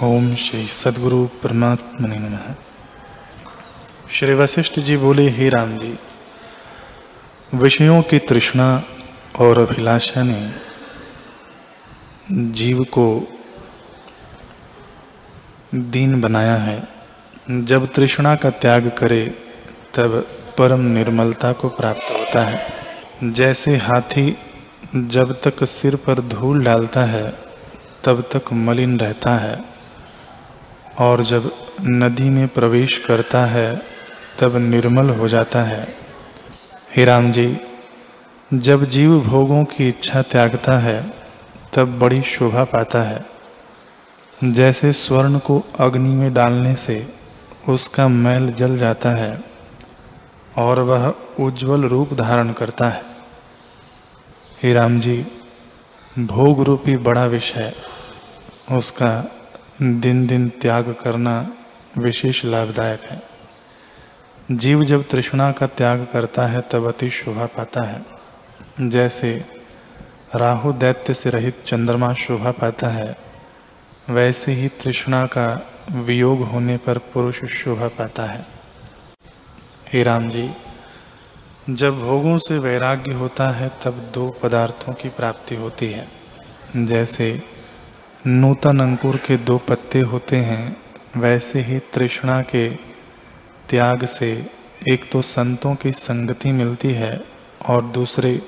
ओम श्री सदगुरु परमात्मा नमः। श्री वशिष्ठ जी बोले, हे राम जी, विषयों की तृष्णा और अभिलाषा ने जीव को दीन बनाया है। जब तृष्णा का त्याग करे, तब परम निर्मलता को प्राप्त होता है। जैसे हाथी जब तक सिर पर धूल डालता है, तब तक मलिन रहता है। और जब नदी में प्रवेश करता है, तब निर्मल हो जाता है। हे राम जी, जब जीव भोगों की इच्छा त्यागता है, तब बड़ी शोभा पाता है। जैसे स्वर्ण को अग्नि में डालने से उसका मैल जल जाता है और वह उज्जवल रूप धारण करता है। हे राम जी, भोग रूपी बड़ा विषय उसका दिन दिन त्याग करना विशेष लाभदायक है। जीव जब तृष्णा का त्याग करता है, तब अति शोभा पाता है। जैसे राहु दैत्य से रहित चंद्रमा शोभा पाता है, वैसे ही तृष्णा का वियोग होने पर पुरुष शोभा पाता है। हे राम जी, जब भोगों से वैराग्य होता है, तब दो पदार्थों की प्राप्ति होती है। जैसे नूतन अंकुर के दो पत्ते होते हैं, वैसे ही तृष्णा के त्याग से एक तो संतों की संगति मिलती है और दूसरे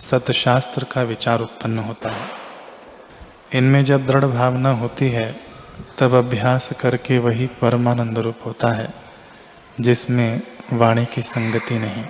सतशास्त्र का विचार उत्पन्न होता है। इनमें जब दृढ़ भावना होती है, तब अभ्यास करके वही परमानंद रूप होता है, जिसमें वाणी की संगति नहीं।